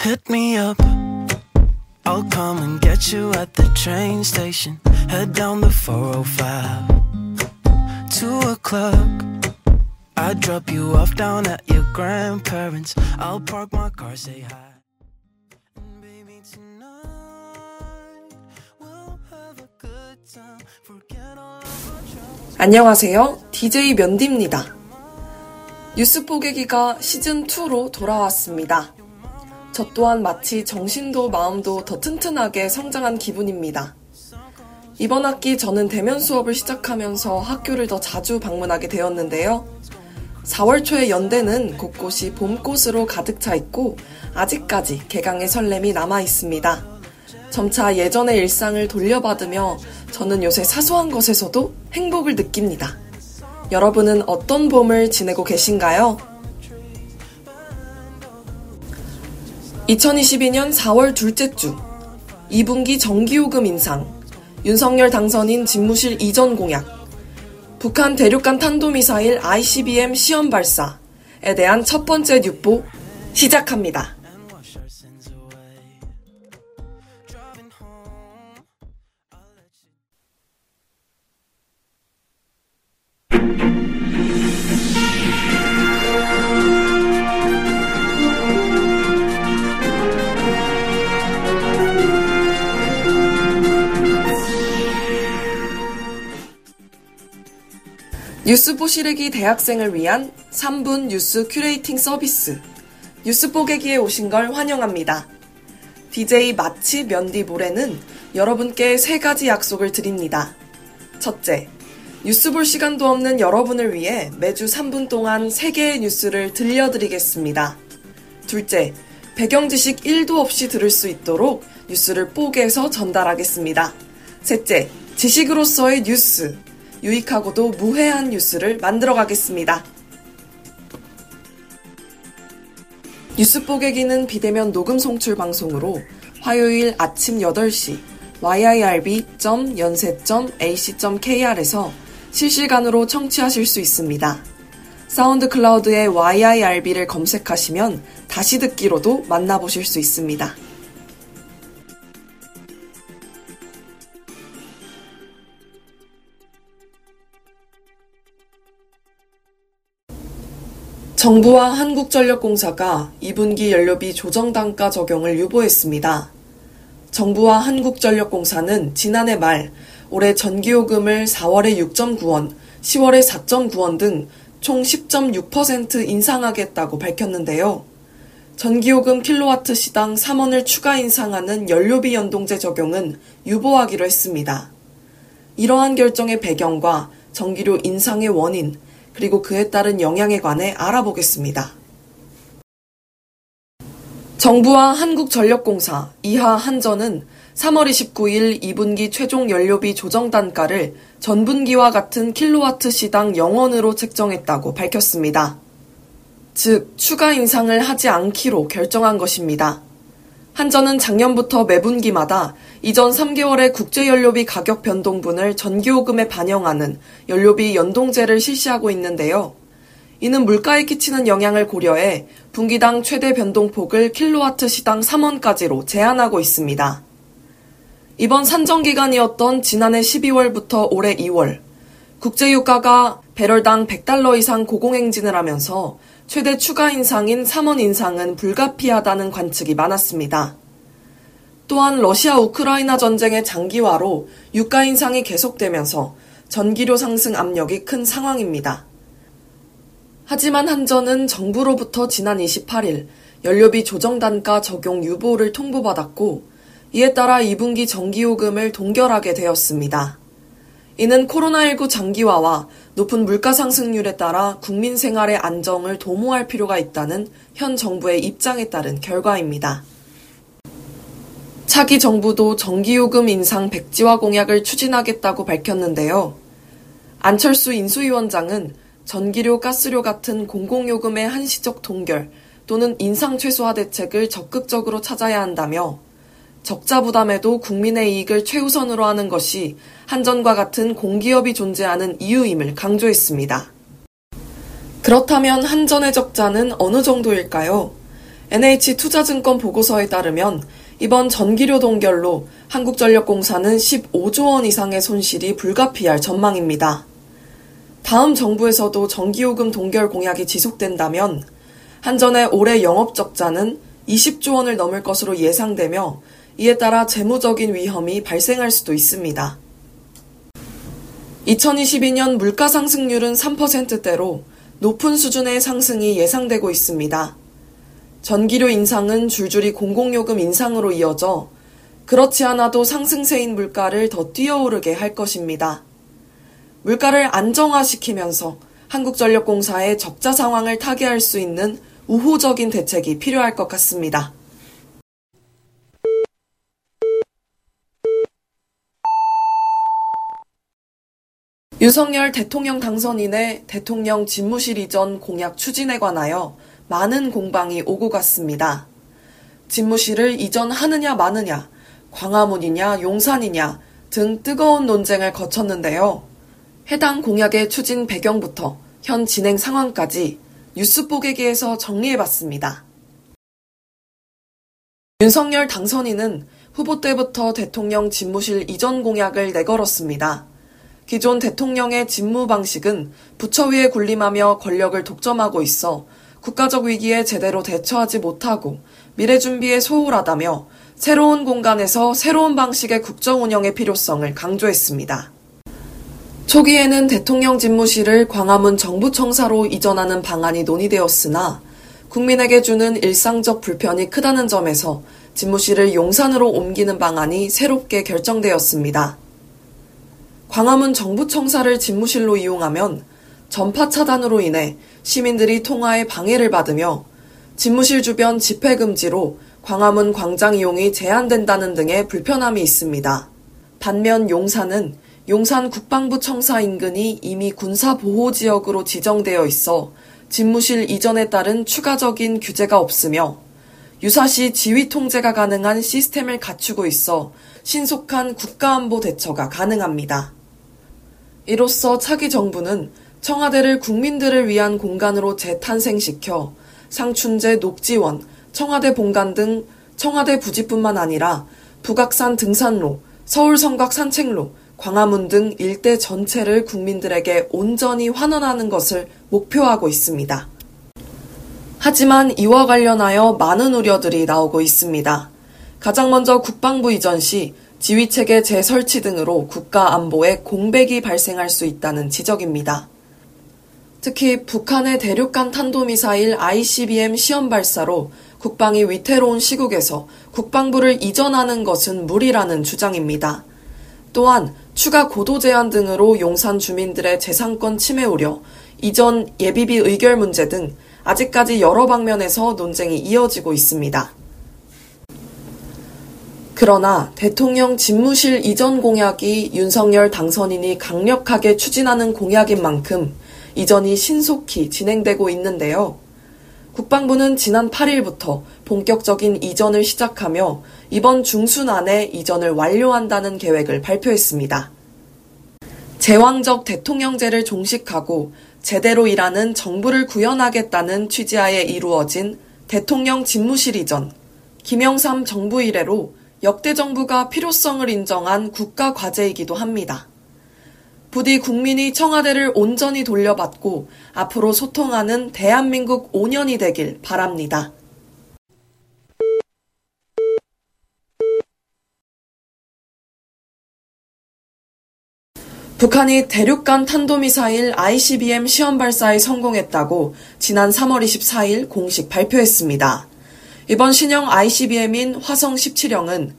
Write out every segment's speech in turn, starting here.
Hit me up. I'll come and get you at the train station. Head down the 405. Two o'clock. I drop you off down at your grandparents. I'll park my car, say hi. And baby, tonight we'll have a good time. Forget all of our troubles. 안녕하세요. DJ 면디입니다. 뉴스 뽀개기가 시즌 2로 돌아왔습니다. 저 또한 마치 정신도 마음도 더 튼튼하게 성장한 기분입니다. 이번 학기 저는 대면 수업을 시작하면서 학교를 더 자주 방문하게 되었는데요. 4월 초의 연대는 곳곳이 봄꽃으로 가득 차 있고 아직까지 개강의 설렘이 남아 있습니다. 점차 예전의 일상을 돌려받으며 저는 요새 사소한 것에서도 행복을 느낍니다. 여러분은 어떤 봄을 지내고 계신가요? 2022년 4월 둘째 주 2분기 정기요금 인상 윤석열 당선인 집무실 이전 공약 북한 대륙간 탄도미사일 ICBM 시험 발사에 대한 첫 번째 뉴보 시작합니다. 뉴스 보기 싫은 대학생을 위한 3분 뉴스 curating 서비스 뉴스 뽀개기에 오신 걸 환영합니다. DJ 마치 면디 모레는 여러분께 세 가지 약속을 드립니다. 첫째, 뉴스 볼 시간도 없는 여러분을 위해 매주 3분 동안 3개의 뉴스를 들려드리겠습니다. 둘째, 배경 지식 1도 없이 들을 수 있도록 뉴스를 뽀개서 전달하겠습니다. 셋째, 지식으로서의 뉴스, 유익하고도 무해한 뉴스를 만들어 가겠습니다. 뉴스 뽀개기는 비대면 녹음 송출 방송으로 화요일 아침 8시 yirb.yonsei.ac.kr에서 실시간으로 청취하실 수 있습니다. SoundCloud에 yirb를 검색하시면 다시 듣기로도 만나보실 수 있습니다. 정부와 한국전력공사가 2분기 연료비 조정 단가 적용을 유보했습니다. 정부와 한국전력공사는 지난해 말 올해 전기요금을 4월에 6.9원, 10월에 4.9원 등 총 10.6% 인상하겠다고 밝혔는데요. 전기요금 킬로와트 시당 3원을 추가 인상하는 연료비 연동제 적용은 유보하기로 했습니다. 이러한 결정의 배경과 전기료 인상의 원인, 그리고 그에 따른 영향에 관해 알아보겠습니다. 정부와 한국전력공사, 이하 한전은 3월 29일 2분기 최종 연료비 조정 단가를 전분기와 같은 킬로와트 시당 0원으로 책정했다고 밝혔습니다. 즉, 추가 인상을 하지 않기로 결정한 것입니다. 한전은 작년부터 매분기마다 이전 3개월의 국제연료비 가격 변동분을 전기요금에 반영하는 연료비 연동제를 실시하고 있는데요. 이는 물가에 끼치는 영향을 고려해 분기당 최대 변동폭을 킬로와트 시당 3원까지로 제한하고 있습니다. 이번 산정 기간이었던 지난해 12월부터 올해 2월, 국제유가가 배럴당 100달러 이상 고공행진을 하면서 최대 추가 인상인 3원 인상은 불가피하다는 관측이 많았습니다. 또한 러시아 우크라이나 전쟁의 장기화로 유가 인상이 계속되면서 전기료 상승 압력이 큰 상황입니다. 하지만 한전은 정부로부터 지난 28일 연료비 조정 단가 적용 유보를 통보받았고 이에 따라 2분기 전기요금을 동결하게 되었습니다. 이는 코로나19 장기화와 높은 물가 상승률에 따라 국민 생활의 안정을 도모할 필요가 있다는 현 정부의 입장에 따른 결과입니다. 차기 정부도 전기요금 인상 백지화 공약을 추진하겠다고 밝혔는데요. 안철수 인수위원장은 전기료, 가스료 같은 공공요금의 한시적 동결 또는 인상 최소화 대책을 적극적으로 찾아야 한다며 적자 부담에도 국민의 이익을 최우선으로 하는 것이 한전과 같은 공기업이 존재하는 이유임을 강조했습니다. 그렇다면 한전의 적자는 어느 정도일까요? NH투자증권 보고서에 따르면 이번 전기료 동결로 한국전력공사는 15조 원 이상의 손실이 불가피할 전망입니다. 다음 정부에서도 전기요금 동결 공약이 지속된다면 한전의 올해 영업 적자는 20조 원을 넘을 것으로 예상되며 이에 따라 재무적인 위험이 발생할 수도 있습니다. 2022년 물가 상승률은 3%대로 높은 수준의 상승이 예상되고 있습니다. 전기료 인상은 줄줄이 공공요금 인상으로 이어져 그렇지 않아도 상승세인 물가를 더 뛰어오르게 할 것입니다. 물가를 안정화시키면서 한국전력공사의 적자 상황을 타개할 수 있는 우호적인 대책이 필요할 것 같습니다. 윤석열 대통령 당선인의 대통령 집무실 이전 공약 추진에 관하여 많은 공방이 오고 갔습니다. 집무실을 이전하느냐 마느냐, 광화문이냐 용산이냐 등 뜨거운 논쟁을 거쳤는데요. 해당 공약의 추진 배경부터 현 진행 상황까지 뉴스 뽀개기에서 정리해봤습니다. 윤석열 당선인은 후보 때부터 대통령 집무실 이전 공약을 내걸었습니다. 기존 대통령의 직무 방식은 부처 위에 군림하며 권력을 독점하고 있어 국가적 위기에 제대로 대처하지 못하고 미래 준비에 소홀하다며 새로운 공간에서 새로운 방식의 국정 운영의 필요성을 강조했습니다. 초기에는 대통령 집무실을 광화문 정부청사로 이전하는 방안이 논의되었으나 국민에게 주는 일상적 불편이 크다는 점에서 집무실을 용산으로 옮기는 방안이 새롭게 결정되었습니다. 광화문 정부청사를 집무실로 이용하면 전파 차단으로 인해 시민들이 통화에 방해를 받으며 집무실 주변 집회 금지로 광화문 광장 이용이 제한된다는 등의 불편함이 있습니다. 반면 용산은 용산 국방부 청사 인근이 이미 군사 보호 지역으로 지정되어 있어 집무실 이전에 따른 추가적인 규제가 없으며 유사시 지휘 통제가 가능한 시스템을 갖추고 있어 신속한 국가안보 대처가 가능합니다. 이로써 차기 정부는 청와대를 국민들을 위한 공간으로 재탄생시켜 상춘제 녹지원, 청와대 본관 등 청와대 부지뿐만 아니라 북악산 등산로, 서울 성곽 산책로, 광화문 등 일대 전체를 국민들에게 온전히 환원하는 것을 목표하고 있습니다. 하지만 이와 관련하여 많은 우려들이 나오고 있습니다. 가장 먼저 국방부 이전 시 지휘체계 재설치 등으로 국가 안보에 공백이 발생할 수 있다는 지적입니다. 특히 북한의 대륙간 탄도미사일 ICBM 시험 발사로 국방이 위태로운 시국에서 국방부를 이전하는 것은 무리라는 주장입니다. 또한 추가 고도 제한 등으로 용산 주민들의 재산권 침해 우려, 이전 예비비 의결 문제 등 아직까지 여러 방면에서 논쟁이 이어지고 있습니다. 그러나 대통령 집무실 이전 공약이 윤석열 당선인이 강력하게 추진하는 공약인 만큼 이전이 신속히 진행되고 있는데요. 국방부는 지난 8일부터 본격적인 이전을 시작하며 이번 중순 안에 이전을 완료한다는 계획을 발표했습니다. 제왕적 대통령제를 종식하고 제대로 일하는 정부를 구현하겠다는 취지하에 이루어진 대통령 집무실 이전, 김영삼 정부 이래로 역대 정부가 필요성을 인정한 국가 과제이기도 합니다. 부디 국민이 청와대를 온전히 돌려받고 앞으로 소통하는 대한민국 5년이 되길 바랍니다. 북한이 대륙간 탄도미사일 ICBM 시험 발사에 성공했다고 지난 3월 24일 공식 발표했습니다. 이번 신형 ICBM인 화성 17형은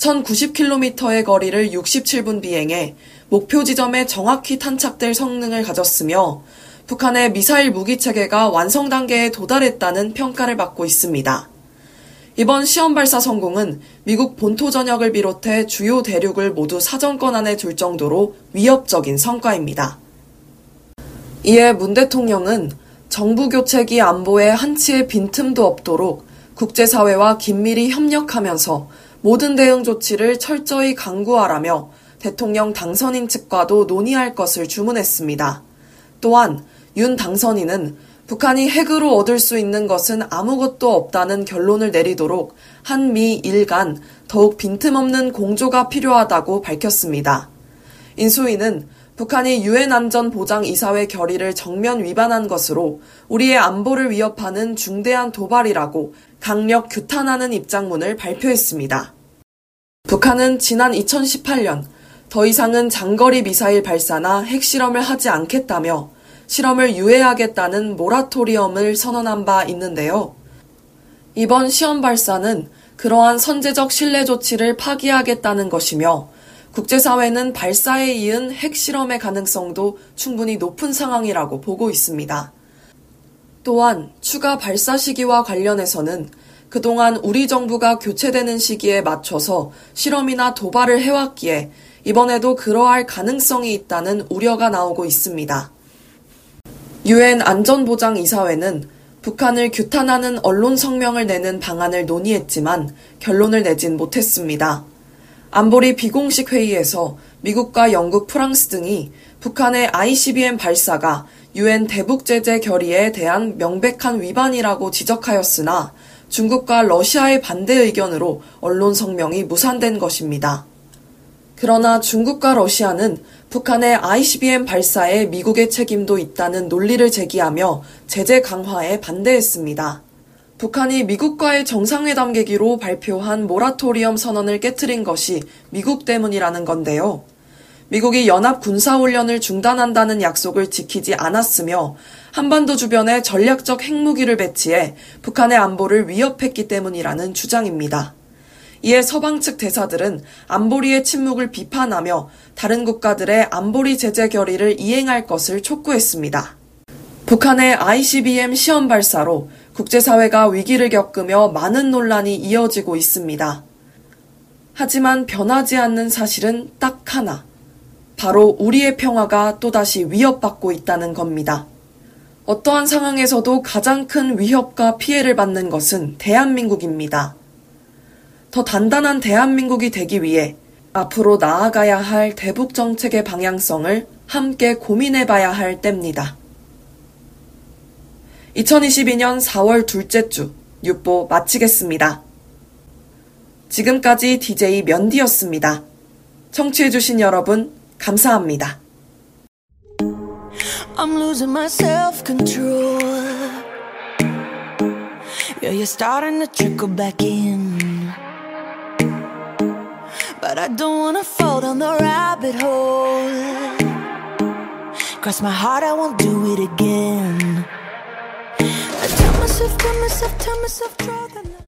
1090km의 거리를 67분 비행해 목표 지점에 정확히 탄착될 성능을 가졌으며 북한의 미사일 무기 체계가 완성 단계에 도달했다는 평가를 받고 있습니다. 이번 시험 발사 성공은 미국 본토 전역을 비롯해 주요 대륙을 모두 사정권 안에 둘 정도로 위협적인 성과입니다. 이에 문 대통령은 정부 교체기 안보에 한치의 빈틈도 없도록 국제사회와 긴밀히 협력하면서 모든 대응 조치를 철저히 강구하라며 대통령 당선인 측과도 논의할 것을 주문했습니다. 또한 윤 당선인은 북한이 핵으로 얻을 수 있는 것은 아무것도 없다는 결론을 내리도록 한미 일 간 더욱 빈틈없는 공조가 필요하다고 밝혔습니다. 인수위는 북한이 유엔 안전보장 이사회 결의를 정면 위반한 것으로 우리의 안보를 위협하는 중대한 도발이라고 강력 규탄하는 입장문을 발표했습니다. 북한은 지난 2018년 더 이상은 장거리 미사일 발사나 핵실험을 하지 않겠다며 실험을 유예하겠다는 모라토리엄을 선언한 바 있는데요. 이번 시험 발사는 그러한 선제적 신뢰 조치를 파기하겠다는 것이며 국제사회는 발사에 이은 핵실험의 가능성도 충분히 높은 상황이라고 보고 있습니다. 또한 추가 발사 시기와 관련해서는 그동안 우리 정부가 교체되는 시기에 맞춰서 실험이나 도발을 해왔기에 이번에도 그러할 가능성이 있다는 우려가 나오고 있습니다. 유엔 안전보장이사회는 북한을 규탄하는 언론 성명을 내는 방안을 논의했지만 결론을 내진 못했습니다. 안보리 비공식 회의에서 미국과 영국, 프랑스 등이 북한의 ICBM 발사가 유엔 대북 제재 결의에 대한 명백한 위반이라고 지적하였으나 중국과 러시아의 반대 의견으로 언론 성명이 무산된 것입니다. 그러나 중국과 러시아는 북한의 ICBM 발사에 미국의 책임도 있다는 논리를 제기하며 제재 강화에 반대했습니다. 북한이 미국과의 정상회담 계기로 발표한 모라토리엄 선언을 깨뜨린 것이 미국 때문이라는 건데요. 미국이 연합 군사훈련을 중단한다는 약속을 지키지 않았으며 한반도 주변에 전략적 핵무기를 배치해 북한의 안보를 위협했기 때문이라는 주장입니다. 이에 서방 측 대사들은 안보리의 침묵을 비판하며 다른 국가들의 안보리 제재 결의를 이행할 것을 촉구했습니다. 북한의 ICBM 시험 발사로 국제사회가 위기를 겪으며 많은 논란이 이어지고 있습니다. 하지만 변하지 않는 사실은 딱 하나. 바로 우리의 평화가 또다시 위협받고 있다는 겁니다. 어떠한 상황에서도 가장 큰 위협과 피해를 받는 것은 대한민국입니다. 더 단단한 대한민국이 되기 위해 앞으로 나아가야 할 대북 정책의 방향성을 함께 고민해 봐야 할 때입니다. 2022년 4월 둘째 주 육보 마치겠습니다. 지금까지 DJ 면디였습니다. 청취해주신 여러분, 감사합니다. I'm losing my self-control. Yeah, you're starting to trickle back in. But I don't wanna fall down the rabbit hole Cross my heart, I won't do it again myself, tell myself, tell myself,